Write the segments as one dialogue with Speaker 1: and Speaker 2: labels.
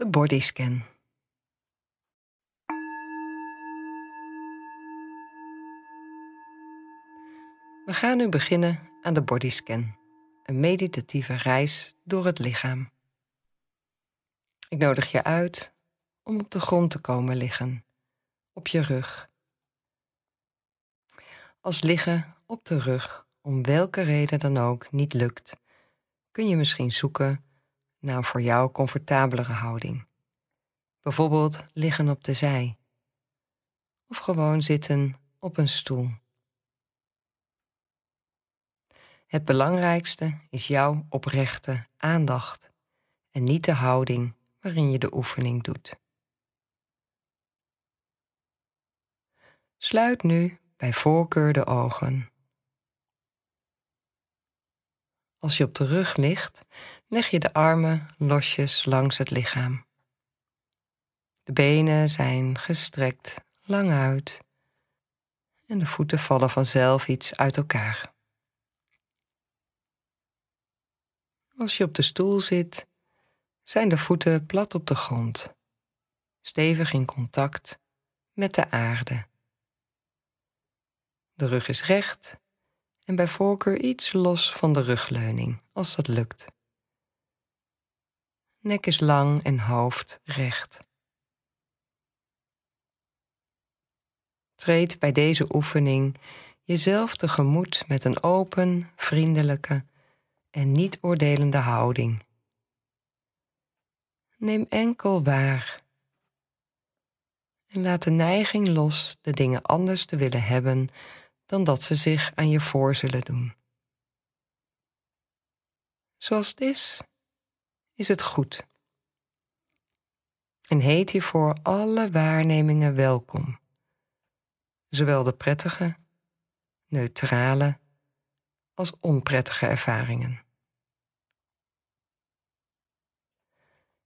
Speaker 1: De bodyscan. We gaan nu beginnen aan de bodyscan. Een meditatieve reis door het lichaam. Ik nodig je uit om op de grond te komen liggen, op je rug. Als liggen op de rug om welke reden dan ook niet lukt, kun je misschien zoeken naar een voor jou comfortabelere houding. Bijvoorbeeld liggen op de zij. Of gewoon zitten op een stoel. Het belangrijkste is jouw oprechte aandacht en niet de houding waarin je de oefening doet. Sluit nu bij voorkeur de ogen. Als je op de rug ligt, leg je de armen losjes langs het lichaam. De benen zijn gestrekt lang uit en de voeten vallen vanzelf iets uit elkaar. Als je op de stoel zit, zijn de voeten plat op de grond, stevig in contact met de aarde. De rug is recht en bij voorkeur iets los van de rugleuning, als dat lukt. Nek is lang en hoofd recht. Treed bij deze oefening jezelf tegemoet met een open, vriendelijke en niet oordelende houding. Neem enkel waar. En laat de neiging los de dingen anders te willen hebben dan dat ze zich aan je voor zullen doen. Zoals het is, is het goed. En heet hiervoor alle waarnemingen welkom, zowel de prettige, neutrale als onprettige ervaringen.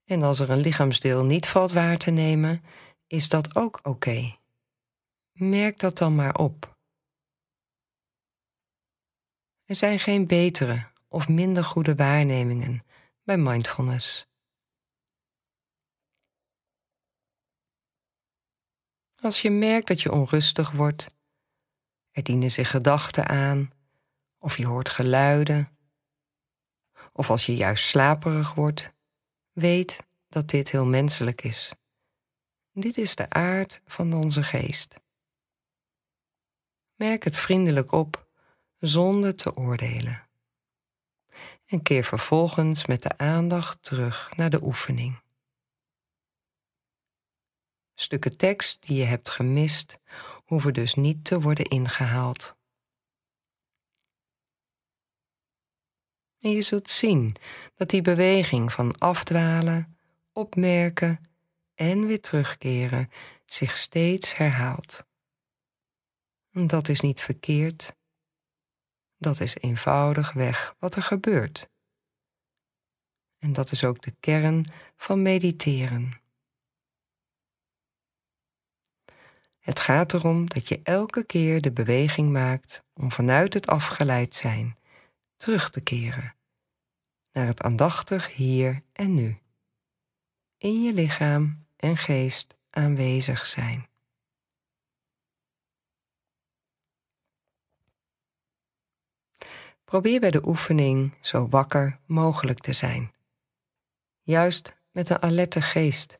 Speaker 1: En als er een lichaamsdeel niet valt waar te nemen, is dat ook oké. Merk dat dan maar op. Er zijn geen betere of minder goede waarnemingen bij mindfulness. Als je merkt dat je onrustig wordt, er dienen zich gedachten aan, of je hoort geluiden, of als je juist slaperig wordt, weet dat dit heel menselijk is. Dit is de aard van onze geest. Merk het vriendelijk op zonder te oordelen. En keer vervolgens met de aandacht terug naar de oefening. Stukken tekst die je hebt gemist hoeven dus niet te worden ingehaald. En je zult zien dat die beweging van afdwalen, opmerken en weer terugkeren zich steeds herhaalt. Dat is niet verkeerd, dat is eenvoudigweg wat er gebeurt. En dat is ook de kern van mediteren. Het gaat erom dat je elke keer de beweging maakt om vanuit het afgeleid zijn terug te keren naar het aandachtig hier en nu. In je lichaam en geest aanwezig zijn. Probeer bij de oefening zo wakker mogelijk te zijn. Juist met een alerte geest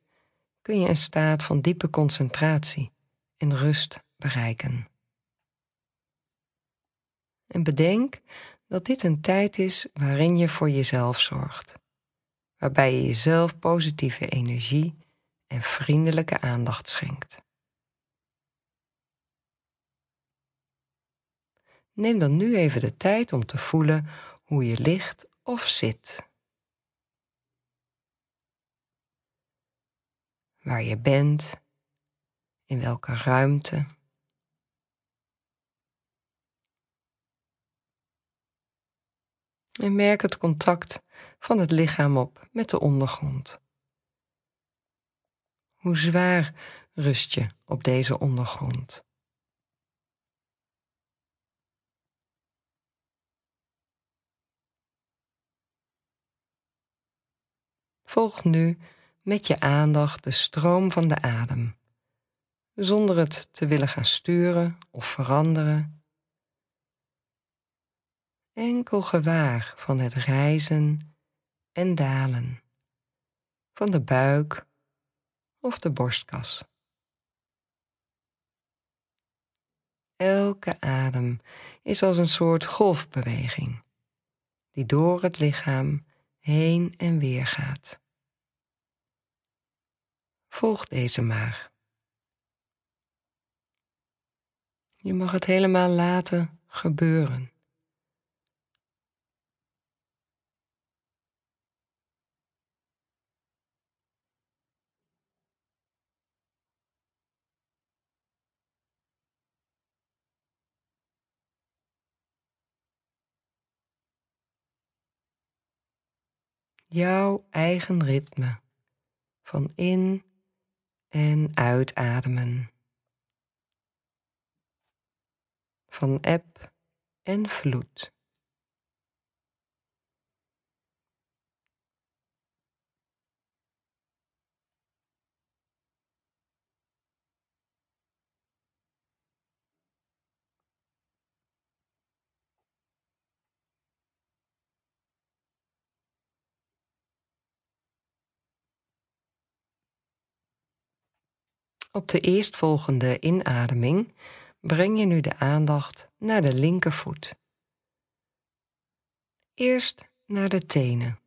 Speaker 1: kun je een staat van diepe concentratie en rust bereiken. En bedenk dat dit een tijd is waarin je voor jezelf zorgt, waarbij je jezelf positieve energie en vriendelijke aandacht schenkt. Neem dan nu even de tijd om te voelen hoe je ligt of zit. waar je bent, in welke ruimte. En merk het contact van het lichaam op met de ondergrond. Hoe zwaar rust je op deze ondergrond? Volg nu met je aandacht de stroom van de adem, zonder het te willen gaan sturen of veranderen. Enkel gewaar van het reizen en dalen, van de buik of de borstkas. Elke adem is als een soort golfbeweging die door het lichaam heen en weer gaat. Volg deze maar. Je mag het helemaal laten gebeuren. jouw eigen ritme van in en uitademen, van eb en vloed. Op de eerstvolgende inademing breng je nu de aandacht naar de linkervoet. Eerst naar de tenen.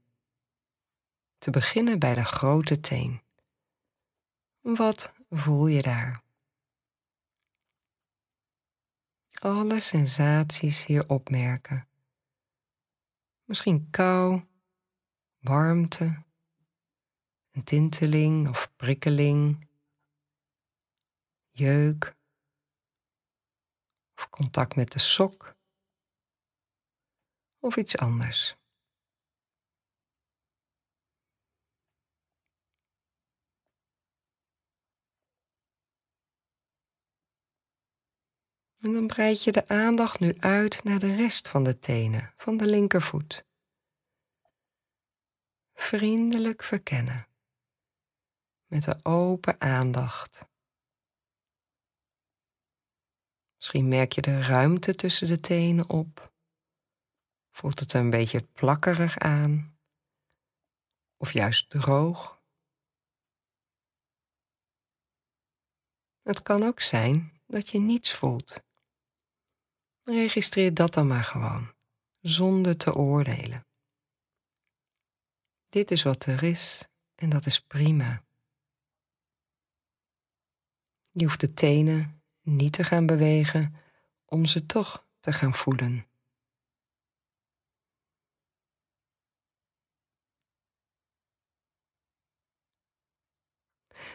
Speaker 1: Te beginnen bij de grote teen. Wat voel je daar? Alle sensaties hier opmerken. Misschien kou, warmte, een tinteling of prikkeling jeuk of contact met de sok of iets anders. En dan breid je de aandacht nu uit naar de rest van de tenen van de linkervoet. Vriendelijk verkennen. Met de open aandacht. Misschien merk je de ruimte tussen de tenen op. Voelt het een beetje plakkerig aan? Of juist droog? Het kan ook zijn dat je niets voelt. Registreer dat dan maar gewoon, zonder te oordelen. Dit is wat er is en dat is prima. Je hoeft de tenen niet te gaan bewegen om ze toch te gaan voelen.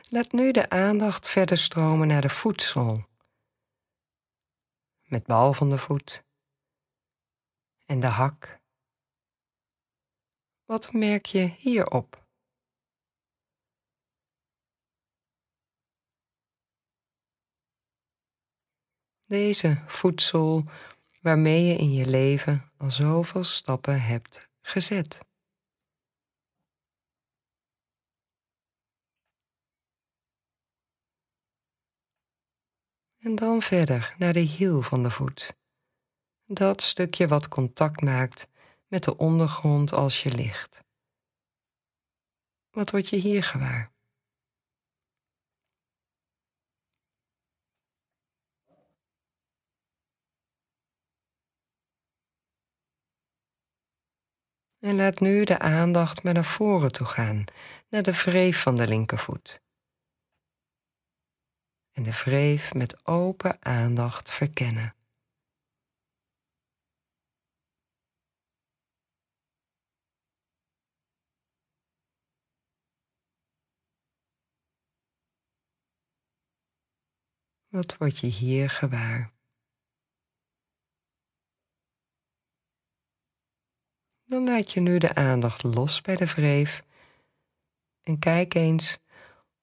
Speaker 1: Laat nu de aandacht verder stromen naar de voedsel. Met bal van de voet en de hak. Wat merk je hierop? Deze voedsel waarmee je in je leven al zoveel stappen hebt gezet. En dan verder naar de hiel van de voet. Dat stukje wat contact maakt met de ondergrond als je ligt. Wat word je hier gewaar? En laat nu de aandacht maar naar voren toe gaan, naar de wreef van de linkervoet. En de wreef met open aandacht verkennen. Wat word je hier gewaar? Dan laat je nu de aandacht los bij de wreef en kijk eens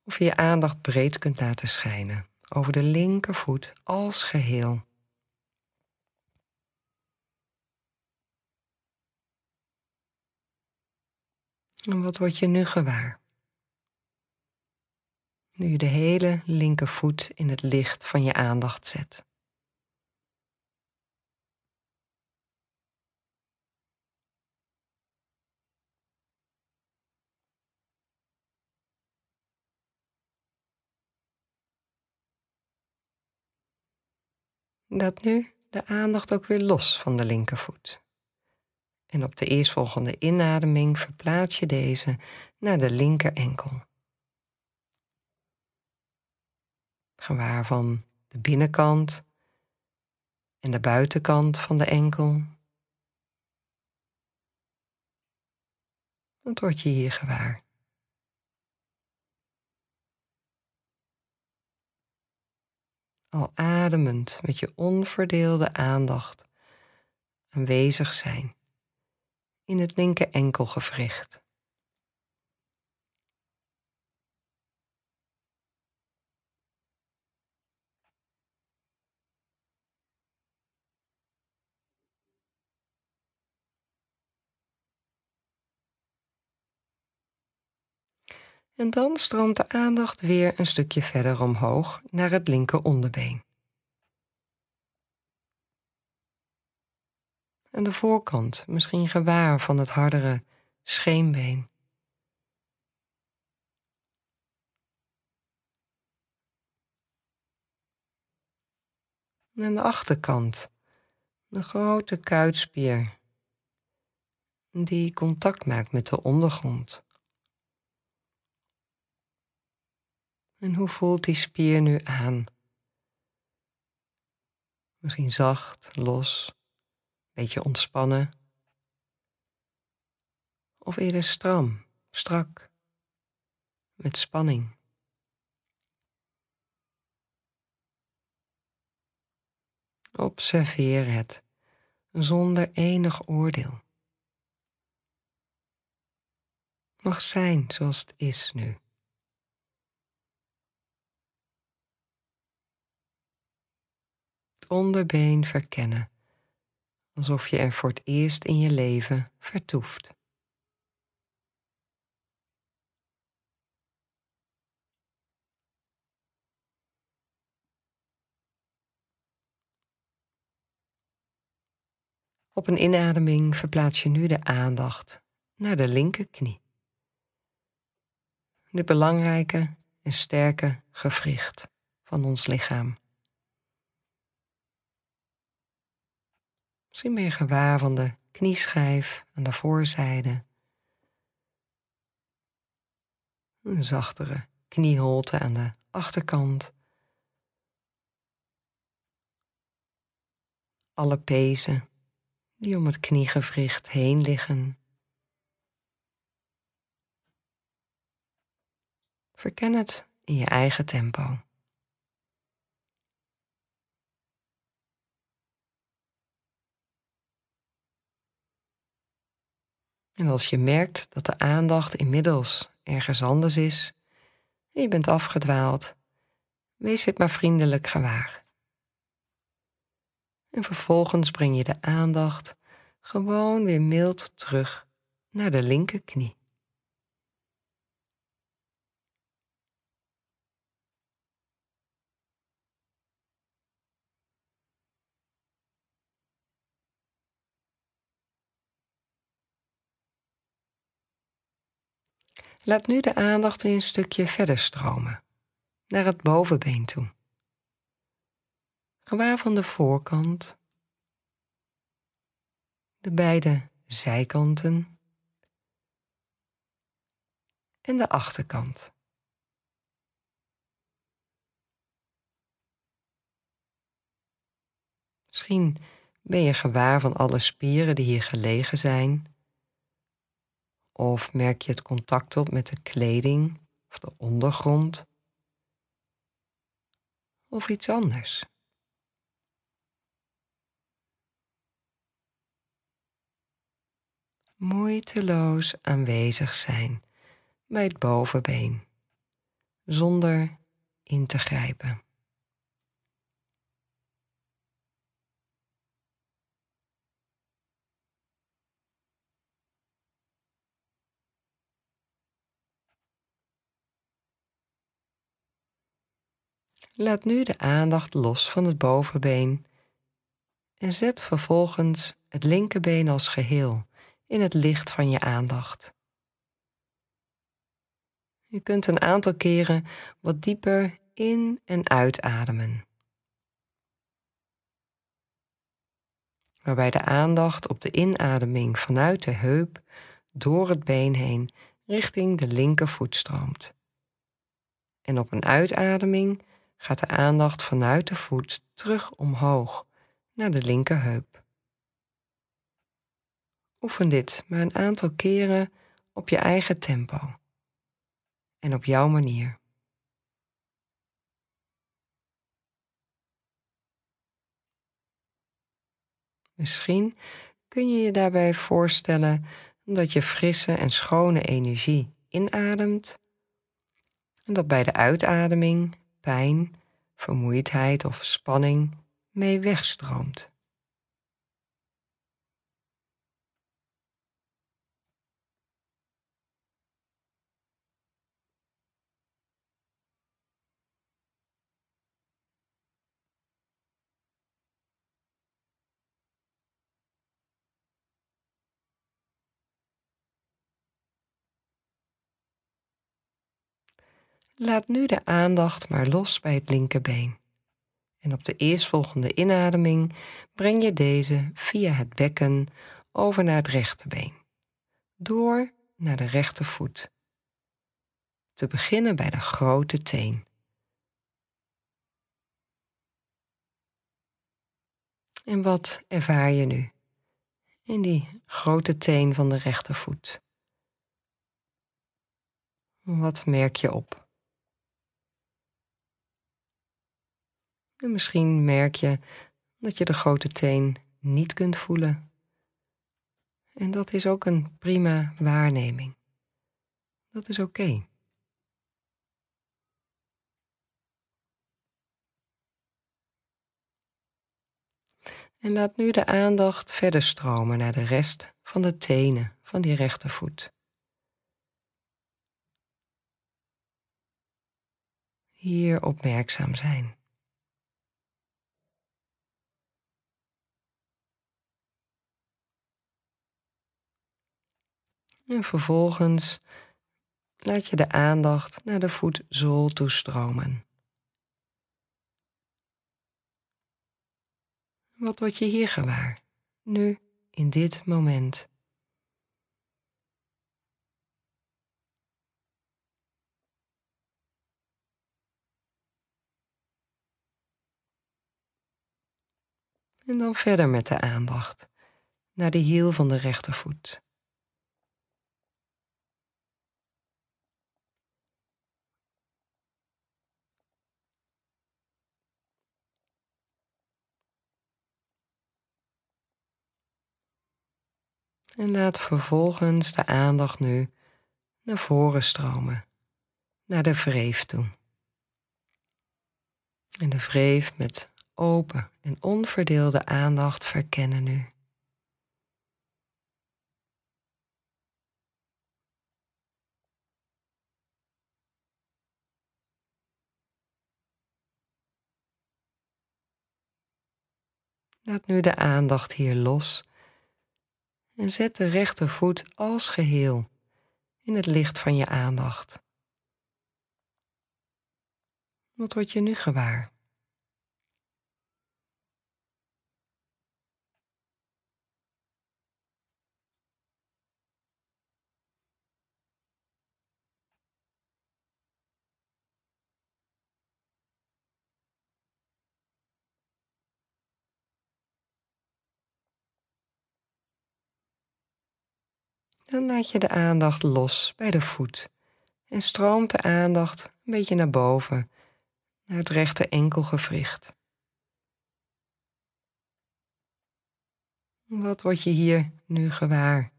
Speaker 1: of je je aandacht breed kunt laten schijnen over de linkervoet als geheel. En wat word je nu gewaar? Nu je de hele linkervoet in het licht van je aandacht zet. Laat nu de aandacht ook weer los van de linkervoet. En op de eerstvolgende inademing verplaats je deze naar de linker enkel. Gewaar van de binnenkant en de buitenkant van de enkel. Wat word je hier gewaar? Al ademend met je onverdeelde aandacht aanwezig zijn in het linker enkelgewricht. En dan stroomt de aandacht weer een stukje verder omhoog naar het linker onderbeen. En de voorkant misschien gewaar van het hardere scheenbeen. En de achterkant, de grote kuitspier, die contact maakt met de ondergrond. En hoe voelt die spier nu aan? Misschien zacht, los, beetje ontspannen. Of eerder stram, strak, met spanning. Observeer het zonder enig oordeel. Mag zijn zoals het is nu. Onderbeen verkennen, alsof je er voor het eerst in je leven vertoeft. Op een inademing verplaats je nu de aandacht naar de linkerknie. De belangrijke en sterke gewricht van ons lichaam. Misschien meer gewaar van de knieschijf aan de voorzijde. Een zachtere knieholte aan de achterkant. Alle pezen die om het kniegewricht heen liggen. Verken het in je eigen tempo. En als je merkt dat de aandacht inmiddels ergens anders is en je bent afgedwaald, wees het maar vriendelijk gewaar. En vervolgens breng je de aandacht gewoon weer mild terug naar de linkerknie. Laat nu de aandacht weer een stukje verder stromen, naar het bovenbeen toe. Gewaar van de voorkant, de beide zijkanten en de achterkant. Misschien ben je gewaar van alle spieren die hier gelegen zijn of merk je het contact op met de kleding of de ondergrond? of iets anders. Moeiteloos aanwezig zijn bij het bovenbeen, zonder in te grijpen. Laat nu de aandacht los van het bovenbeen en zet vervolgens het linkerbeen als geheel in het licht van je aandacht. Je kunt een aantal keren wat dieper in- en uitademen. Waarbij de aandacht op de inademing vanuit de heup door het been heen richting de linkervoet stroomt. En op een uitademing gaat de aandacht vanuit de voet terug omhoog naar de linkerheup. Oefen dit maar een aantal keren op je eigen tempo en op jouw manier. Misschien kun je je daarbij voorstellen dat je frisse en schone energie inademt en dat bij de uitademing pijn, vermoeidheid of spanning mee wegstroomt. Laat nu de aandacht maar los bij het linkerbeen. En op de eerstvolgende inademing breng je deze via het bekken over naar het rechterbeen. Door naar de rechtervoet. Te beginnen bij de grote teen. En wat ervaar je nu in die grote teen van de rechtervoet? Wat merk je op? En misschien merk je dat je de grote teen niet kunt voelen. En dat is ook een prima waarneming. Dat is oké. En laat nu de aandacht verder stromen naar de rest van de tenen van die rechtervoet. Hier opmerkzaam zijn. En vervolgens laat je de aandacht naar de voetzool toestromen. Wat word je hier gewaar, nu, in dit moment? En dan verder met de aandacht naar de hiel van de rechtervoet. En laat vervolgens de aandacht nu naar voren stromen, naar de wreef toe. En de wreef met open en onverdeelde aandacht verkennen nu. Laat nu de aandacht hier los en zet de rechtervoet als geheel in het licht van je aandacht. Wat word je nu gewaar? Dan laat je de aandacht los bij de voet en stroomt de aandacht een beetje naar boven, naar het rechte enkelgewricht. Wat word je hier nu gewaar?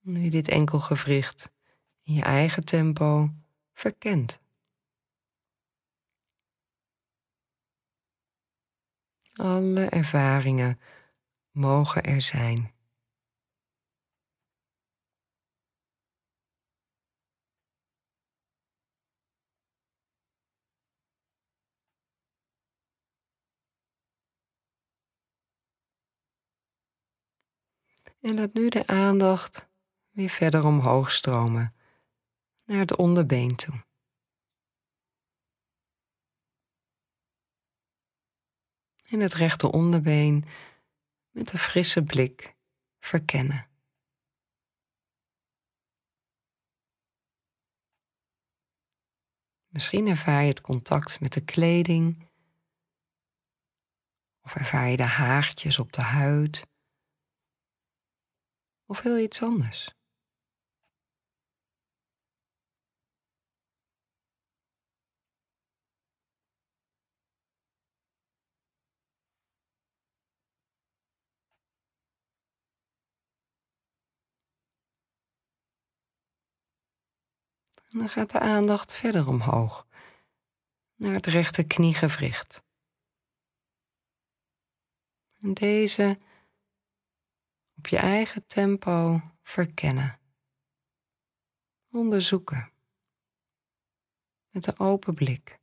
Speaker 1: Nu dit enkelgewricht in je eigen tempo verkent. Alle ervaringen mogen er zijn. En laat nu de aandacht weer verder omhoog stromen naar het onderbeen toe. En het rechte onderbeen met een frisse blik verkennen. Misschien ervaar je het contact met de kleding, of ervaar je de haartjes op de huid, of wil iets anders? En dan gaat de aandacht verder omhoog, naar het rechte kniegewricht. En deze op je eigen tempo verkennen, onderzoeken. Met een open blik.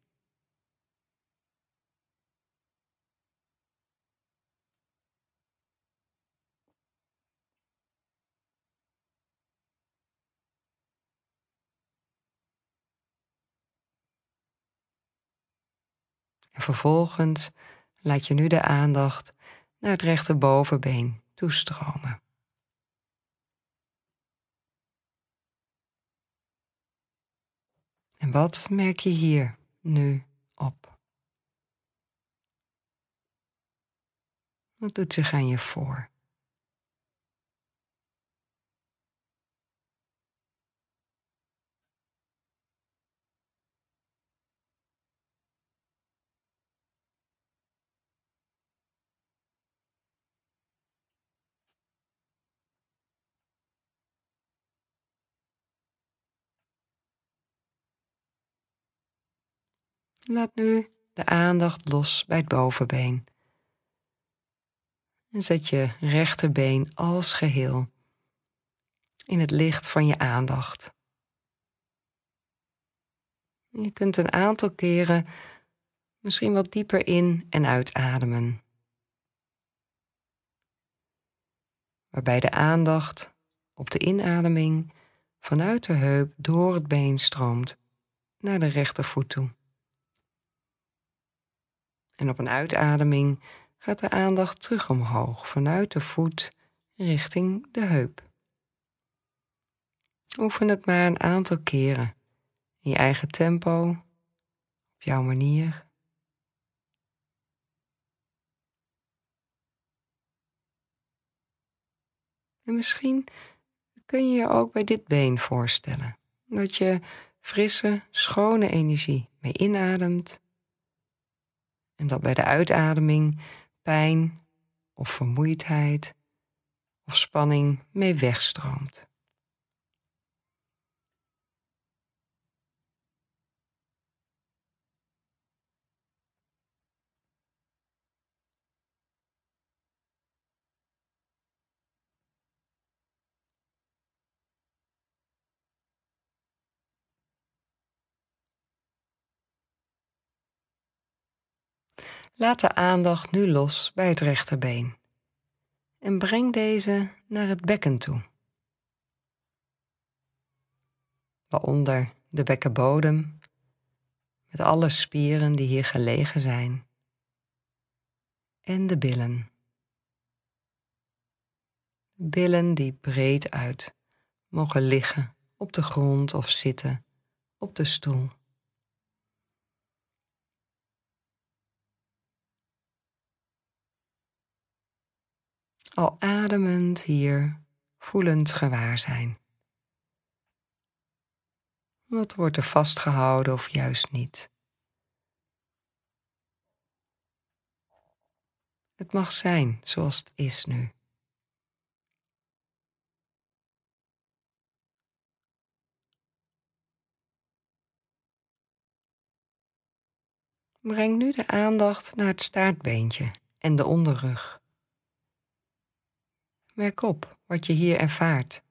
Speaker 1: En vervolgens laat je nu de aandacht naar het rechterbovenbeen toestromen. En wat merk je hier nu op? Wat doet zich aan je voor? Laat nu de aandacht los bij het bovenbeen. En zet je rechterbeen als geheel in het licht van je aandacht. Je kunt een aantal keren misschien wat dieper in en uitademen. Waarbij de aandacht op de inademing vanuit de heup door het been stroomt naar de rechtervoet toe. En op een uitademing gaat de aandacht terug omhoog vanuit de voet richting de heup. Oefen het maar een aantal keren in je eigen tempo, op jouw manier. En misschien kun je je ook bij dit been voorstellen dat je frisse, schone energie mee inademt en dat bij de uitademing pijn of vermoeidheid of spanning mee wegstroomt. Laat de aandacht nu los bij het rechterbeen en breng deze naar het bekken toe. Waaronder de bekkenbodem met alle spieren die hier gelegen zijn en de billen. Billen die breed uit mogen liggen op de grond of zitten op de stoel. Al ademend hier voelend gewaar zijn. Wat wordt er vastgehouden of juist niet? Het mag zijn zoals het is nu. Breng nu de aandacht naar het staartbeentje en de onderrug. Merk op wat je hier ervaart.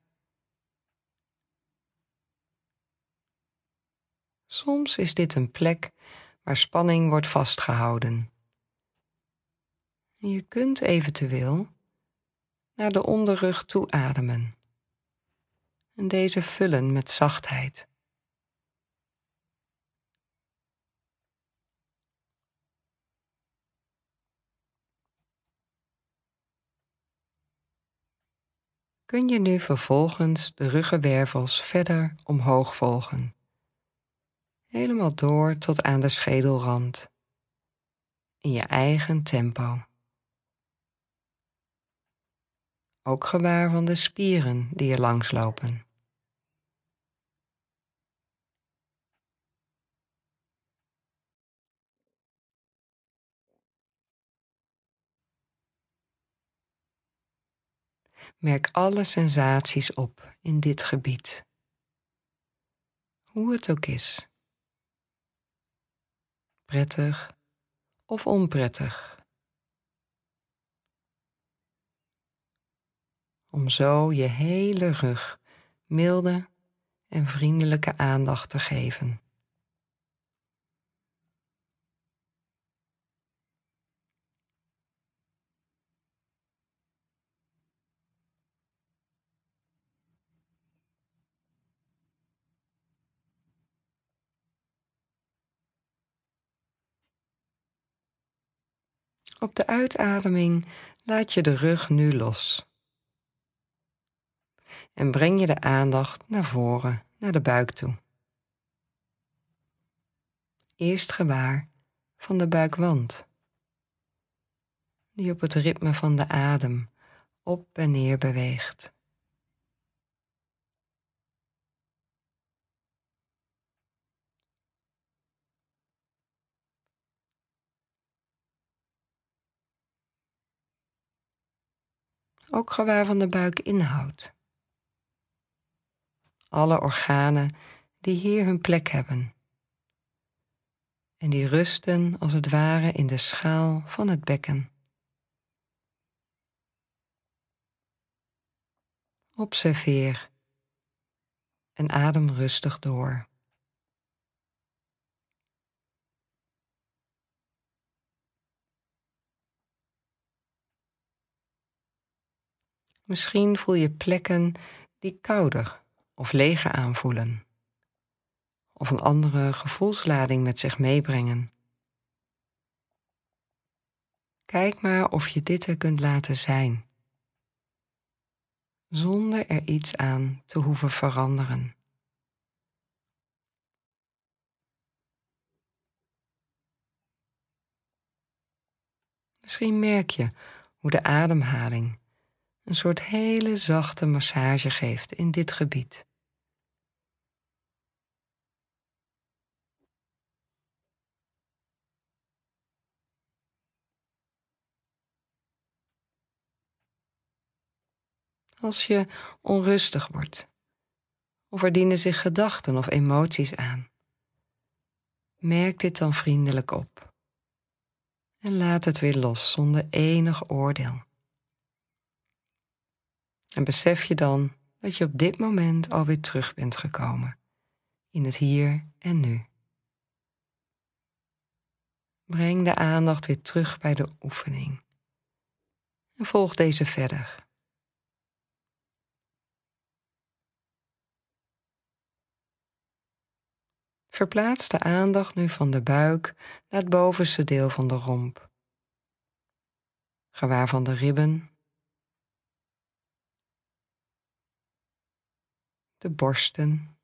Speaker 1: Soms is dit een plek waar spanning wordt vastgehouden. Je kunt eventueel naar de onderrug toe ademen en deze vullen met zachtheid. Kun je nu vervolgens de ruggenwervels verder omhoog volgen. Helemaal door tot aan de schedelrand. In je eigen tempo. Ook gewaar van de spieren die er langslopen. Merk alle sensaties op in dit gebied. Hoe het ook is. Prettig of onprettig. Om zo je hele rug milde en vriendelijke aandacht te geven. Op de uitademing laat je de rug nu los. En breng je de aandacht naar voren, naar de buik toe. Eerst gewaar van de buikwand, die op het ritme van de adem op en neer beweegt. Ook gewaar van de buikinhoud. Alle organen die hier hun plek hebben en die rusten als het ware in de schaal van het bekken. Observeer en adem rustig door. Misschien voel je plekken die kouder of leger aanvoelen, of een andere gevoelslading met zich meebrengen. Kijk maar of je dit er kunt laten zijn, zonder er iets aan te hoeven veranderen. Misschien merk je hoe de ademhaling een soort hele zachte massage geeft in dit gebied. Als je onrustig wordt, of er dienen zich gedachten of emoties aan, merk dit dan vriendelijk op en laat het weer los zonder enig oordeel. En besef je dan dat je op dit moment alweer terug bent gekomen in het hier en nu. Breng de aandacht weer terug bij de oefening en volg deze verder. Verplaats de aandacht nu van de buik naar het bovenste deel van de romp. Gewaar van de ribben borsten,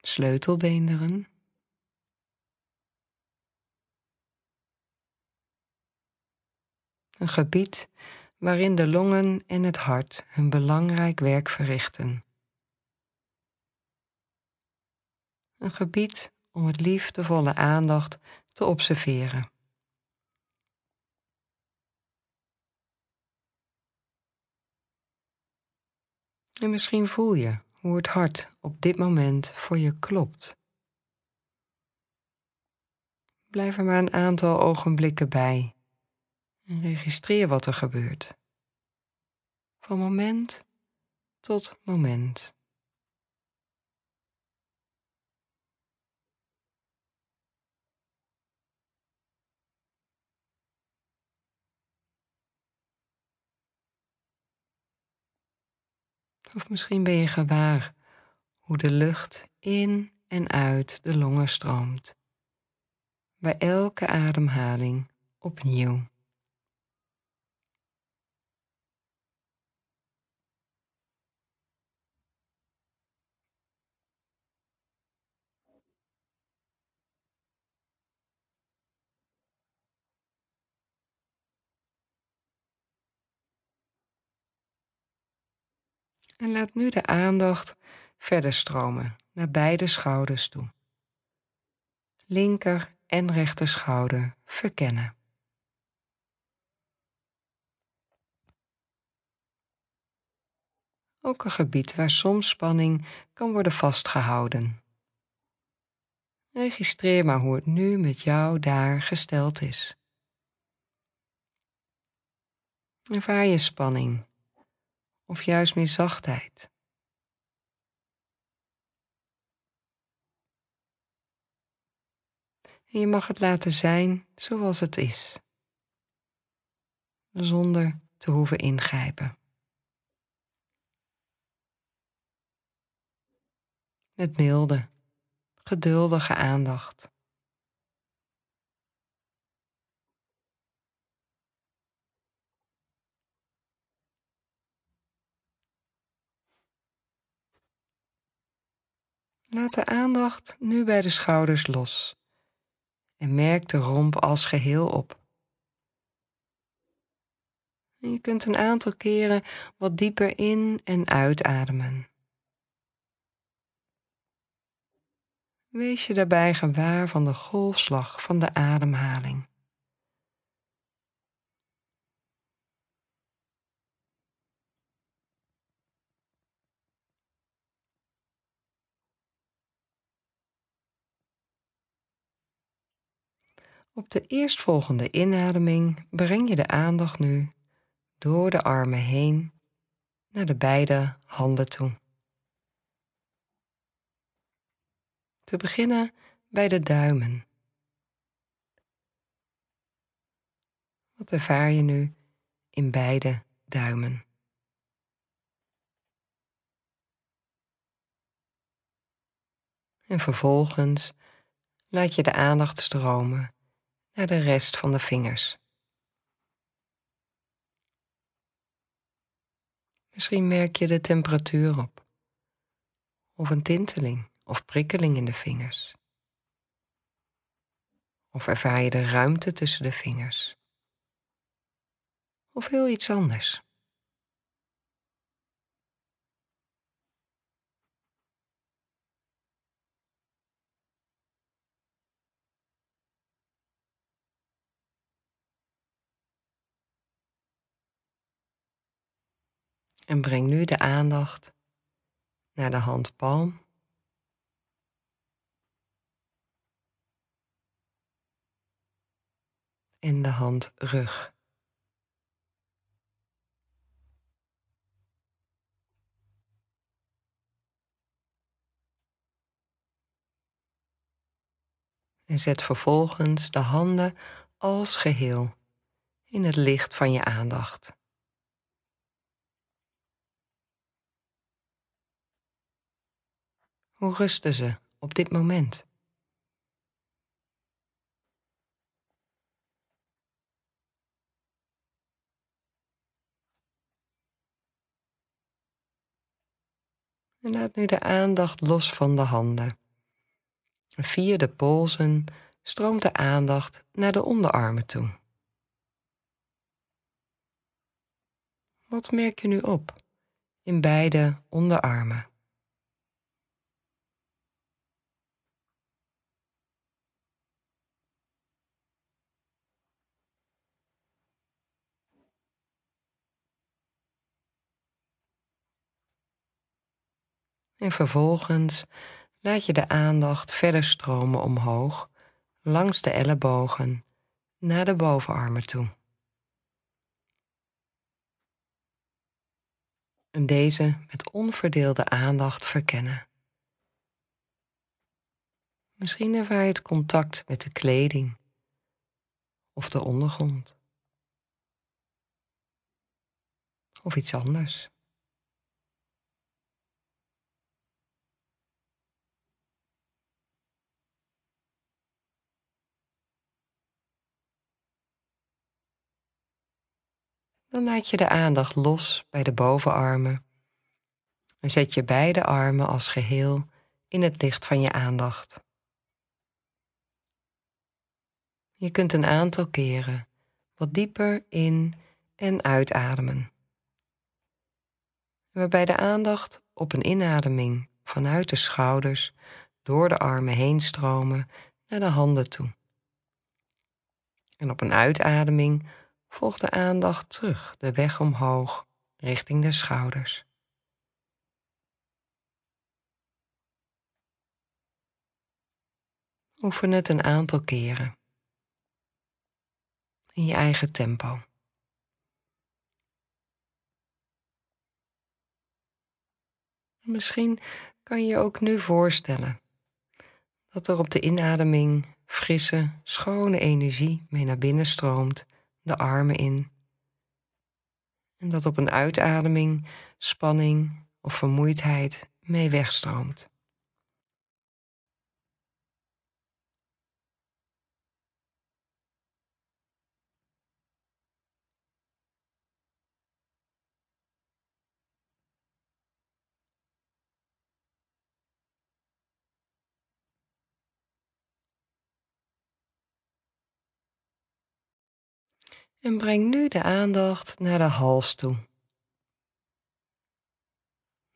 Speaker 1: sleutelbeenderen, een gebied waarin de longen en het hart hun belangrijk werk verrichten. Een gebied om met liefdevolle aandacht te observeren. En misschien voel je hoe het hart op dit moment voor je klopt. Blijf er maar een aantal ogenblikken bij en registreer wat er gebeurt. Van moment tot moment. Of misschien ben je gewaar hoe de lucht in en uit de longen stroomt. Bij elke ademhaling opnieuw. En laat nu de aandacht verder stromen naar beide schouders toe. Linker en rechter schouder verkennen. Ook een gebied waar soms spanning kan worden vastgehouden. Registreer maar hoe het nu met jou daar gesteld is. Ervaar je spanning of juist meer zachtheid. Je mag het laten zijn zoals het is, zonder te hoeven ingrijpen. Met milde, geduldige aandacht. Laat de aandacht nu bij de schouders los en merk de romp als geheel op. En je kunt een aantal keren wat dieper in en uitademen. Wees je daarbij gewaar van de golfslag van de ademhaling. Op de eerstvolgende inademing breng je de aandacht nu door de armen heen naar de beide handen toe. Te beginnen bij de duimen. Wat ervaar je nu in beide duimen? En vervolgens laat je de aandacht stromen naar de rest van de vingers. Misschien merk je de temperatuur op, of een tinteling of prikkeling in de vingers. Of ervaar je de ruimte tussen de vingers. Of heel iets anders. En breng nu de aandacht naar de handpalm. En de handrug. En zet vervolgens de handen als geheel in het licht van je aandacht. Hoe rusten ze op dit moment? En laat nu de aandacht los van de handen. Via de polsen stroomt de aandacht naar de onderarmen toe. Wat merk je nu op in beide onderarmen? En vervolgens laat je de aandacht verder stromen omhoog, langs de ellebogen, naar de bovenarmen toe. En deze met onverdeelde aandacht verkennen. Misschien ervaar je het contact met de kleding of de ondergrond. Of iets anders. Dan laat je de aandacht los bij de bovenarmen en zet je beide armen als geheel in het licht van je aandacht. Je kunt een aantal keren wat dieper in en uitademen. Waarbij de aandacht op een inademing vanuit de schouders door de armen heen stromen naar de handen toe. En op een uitademing volgt de aandacht terug de weg omhoog richting de schouders. Oefen het een aantal keren in je eigen tempo. Misschien kan je ook nu voorstellen dat er op de inademing frisse, schone energie mee naar binnen stroomt de armen in. En dat op een uitademing spanning of vermoeidheid mee wegstroomt. En breng nu de aandacht naar de hals toe.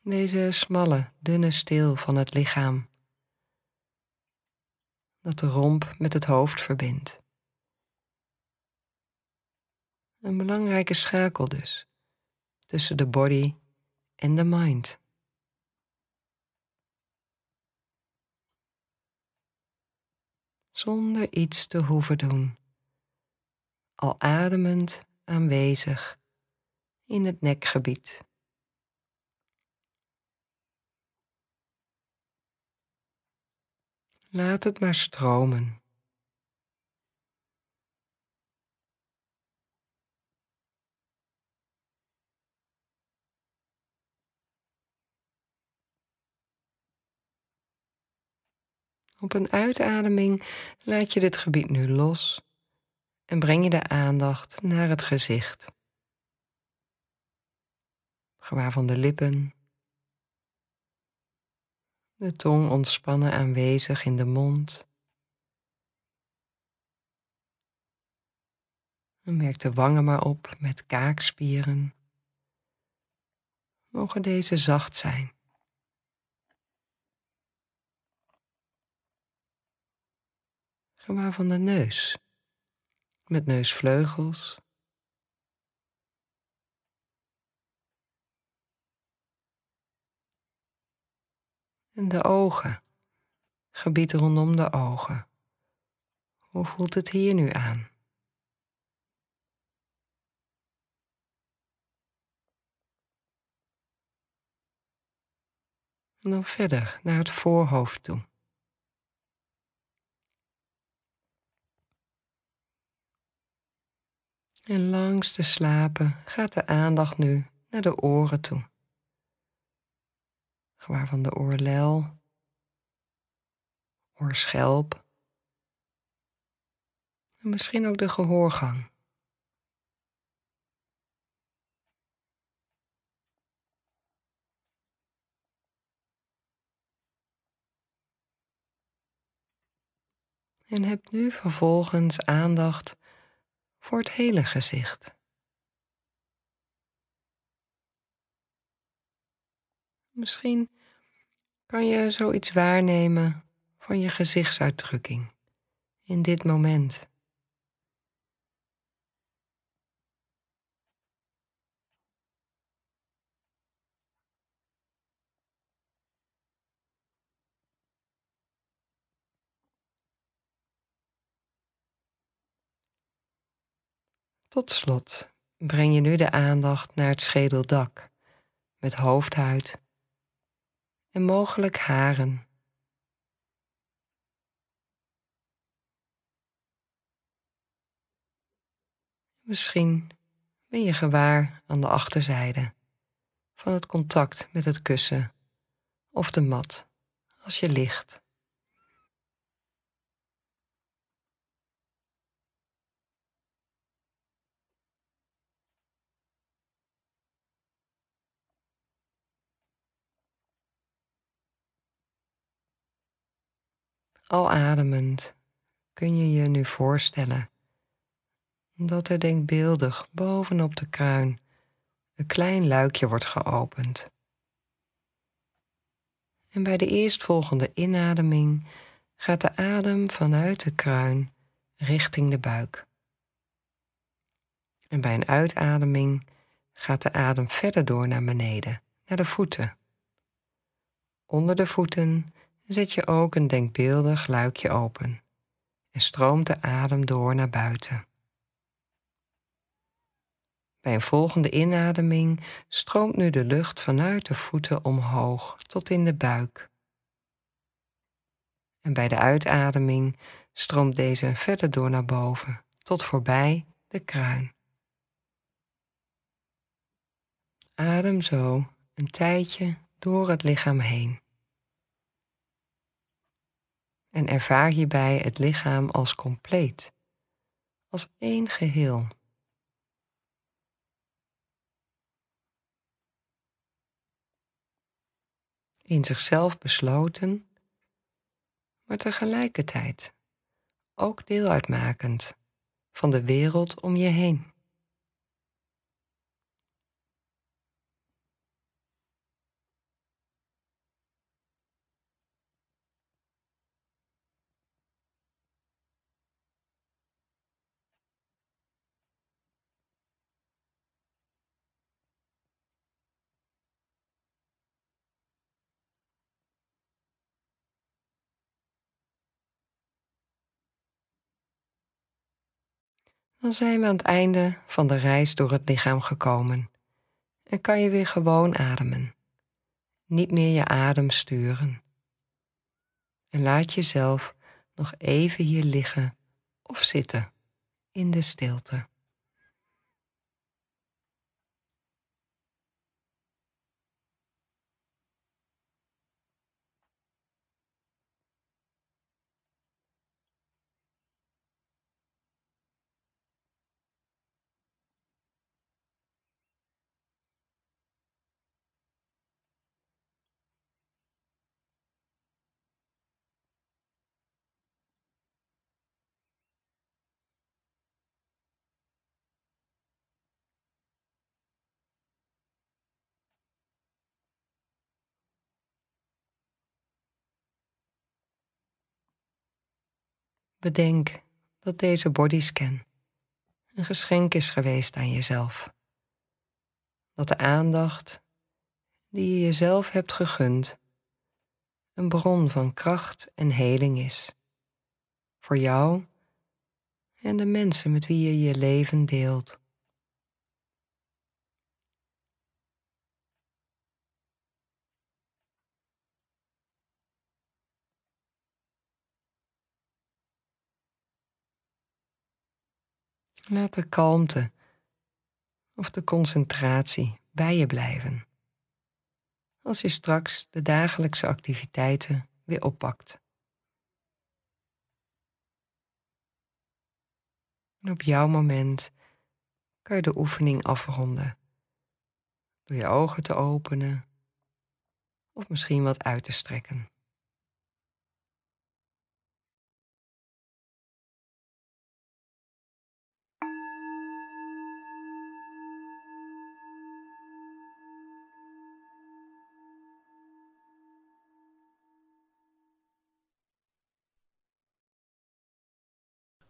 Speaker 1: Deze smalle, dunne steel van het lichaam, dat de romp met het hoofd verbindt. Een belangrijke schakel dus tussen de body en de mind. Zonder iets te hoeven doen al ademend aanwezig in het nekgebied. Laat het maar stromen. Op een uitademing laat je dit gebied nu los en breng je de aandacht naar het gezicht. Gewaar van de lippen, de tong ontspannen aanwezig in de mond. En merk de wangen maar op met kaakspieren. Mogen deze zacht zijn. Gewaar van de neus met neusvleugels. En de ogen, gebied rondom de ogen. Hoe voelt het hier nu aan? En dan verder naar het voorhoofd toe. En langs de slapen gaat de aandacht nu naar de oren toe. Gewaar van de oorlel, oorschelp en misschien ook de gehoorgang. En heb nu vervolgens aandacht voor het hele gezicht. Misschien kan je zoiets waarnemen van je gezichtsuitdrukking in dit moment. Tot slot breng je nu de aandacht naar het schedeldak met hoofdhuid en mogelijk haren. Misschien ben je gewaar aan de achterzijde van het contact met het kussen of de mat als je ligt. Al ademend kun je je nu voorstellen dat er denkbeeldig bovenop de kruin een klein luikje wordt geopend. En bij de eerstvolgende inademing gaat de adem vanuit de kruin richting de buik. En bij een uitademing gaat de adem verder door naar beneden, naar de voeten. Onder de voeten zet je ook een denkbeeldig luikje open en stroomt de adem door naar buiten. Bij een volgende inademing stroomt nu de lucht vanuit de voeten omhoog tot in de buik. En bij de uitademing stroomt deze verder door naar boven tot voorbij de kruin. Adem zo een tijdje door het lichaam heen en ervaar hierbij het lichaam als compleet, als één geheel. In zichzelf besloten, maar tegelijkertijd ook deel uitmakend van de wereld om je heen. Dan zijn we aan het einde van de reis door het lichaam gekomen en kan je weer gewoon ademen. Niet meer je adem sturen. En laat jezelf nog even hier liggen of zitten in de stilte. Bedenk dat deze bodyscan een geschenk is geweest aan jezelf. Dat de aandacht die je jezelf hebt gegund een bron van kracht en heling is. Voor jou en de mensen met wie je je leven deelt. Laat de kalmte of de concentratie bij je blijven. Als je straks de dagelijkse activiteiten weer oppakt. En op jouw moment kan je de oefening afronden. Door je ogen te openen of misschien wat uit te strekken.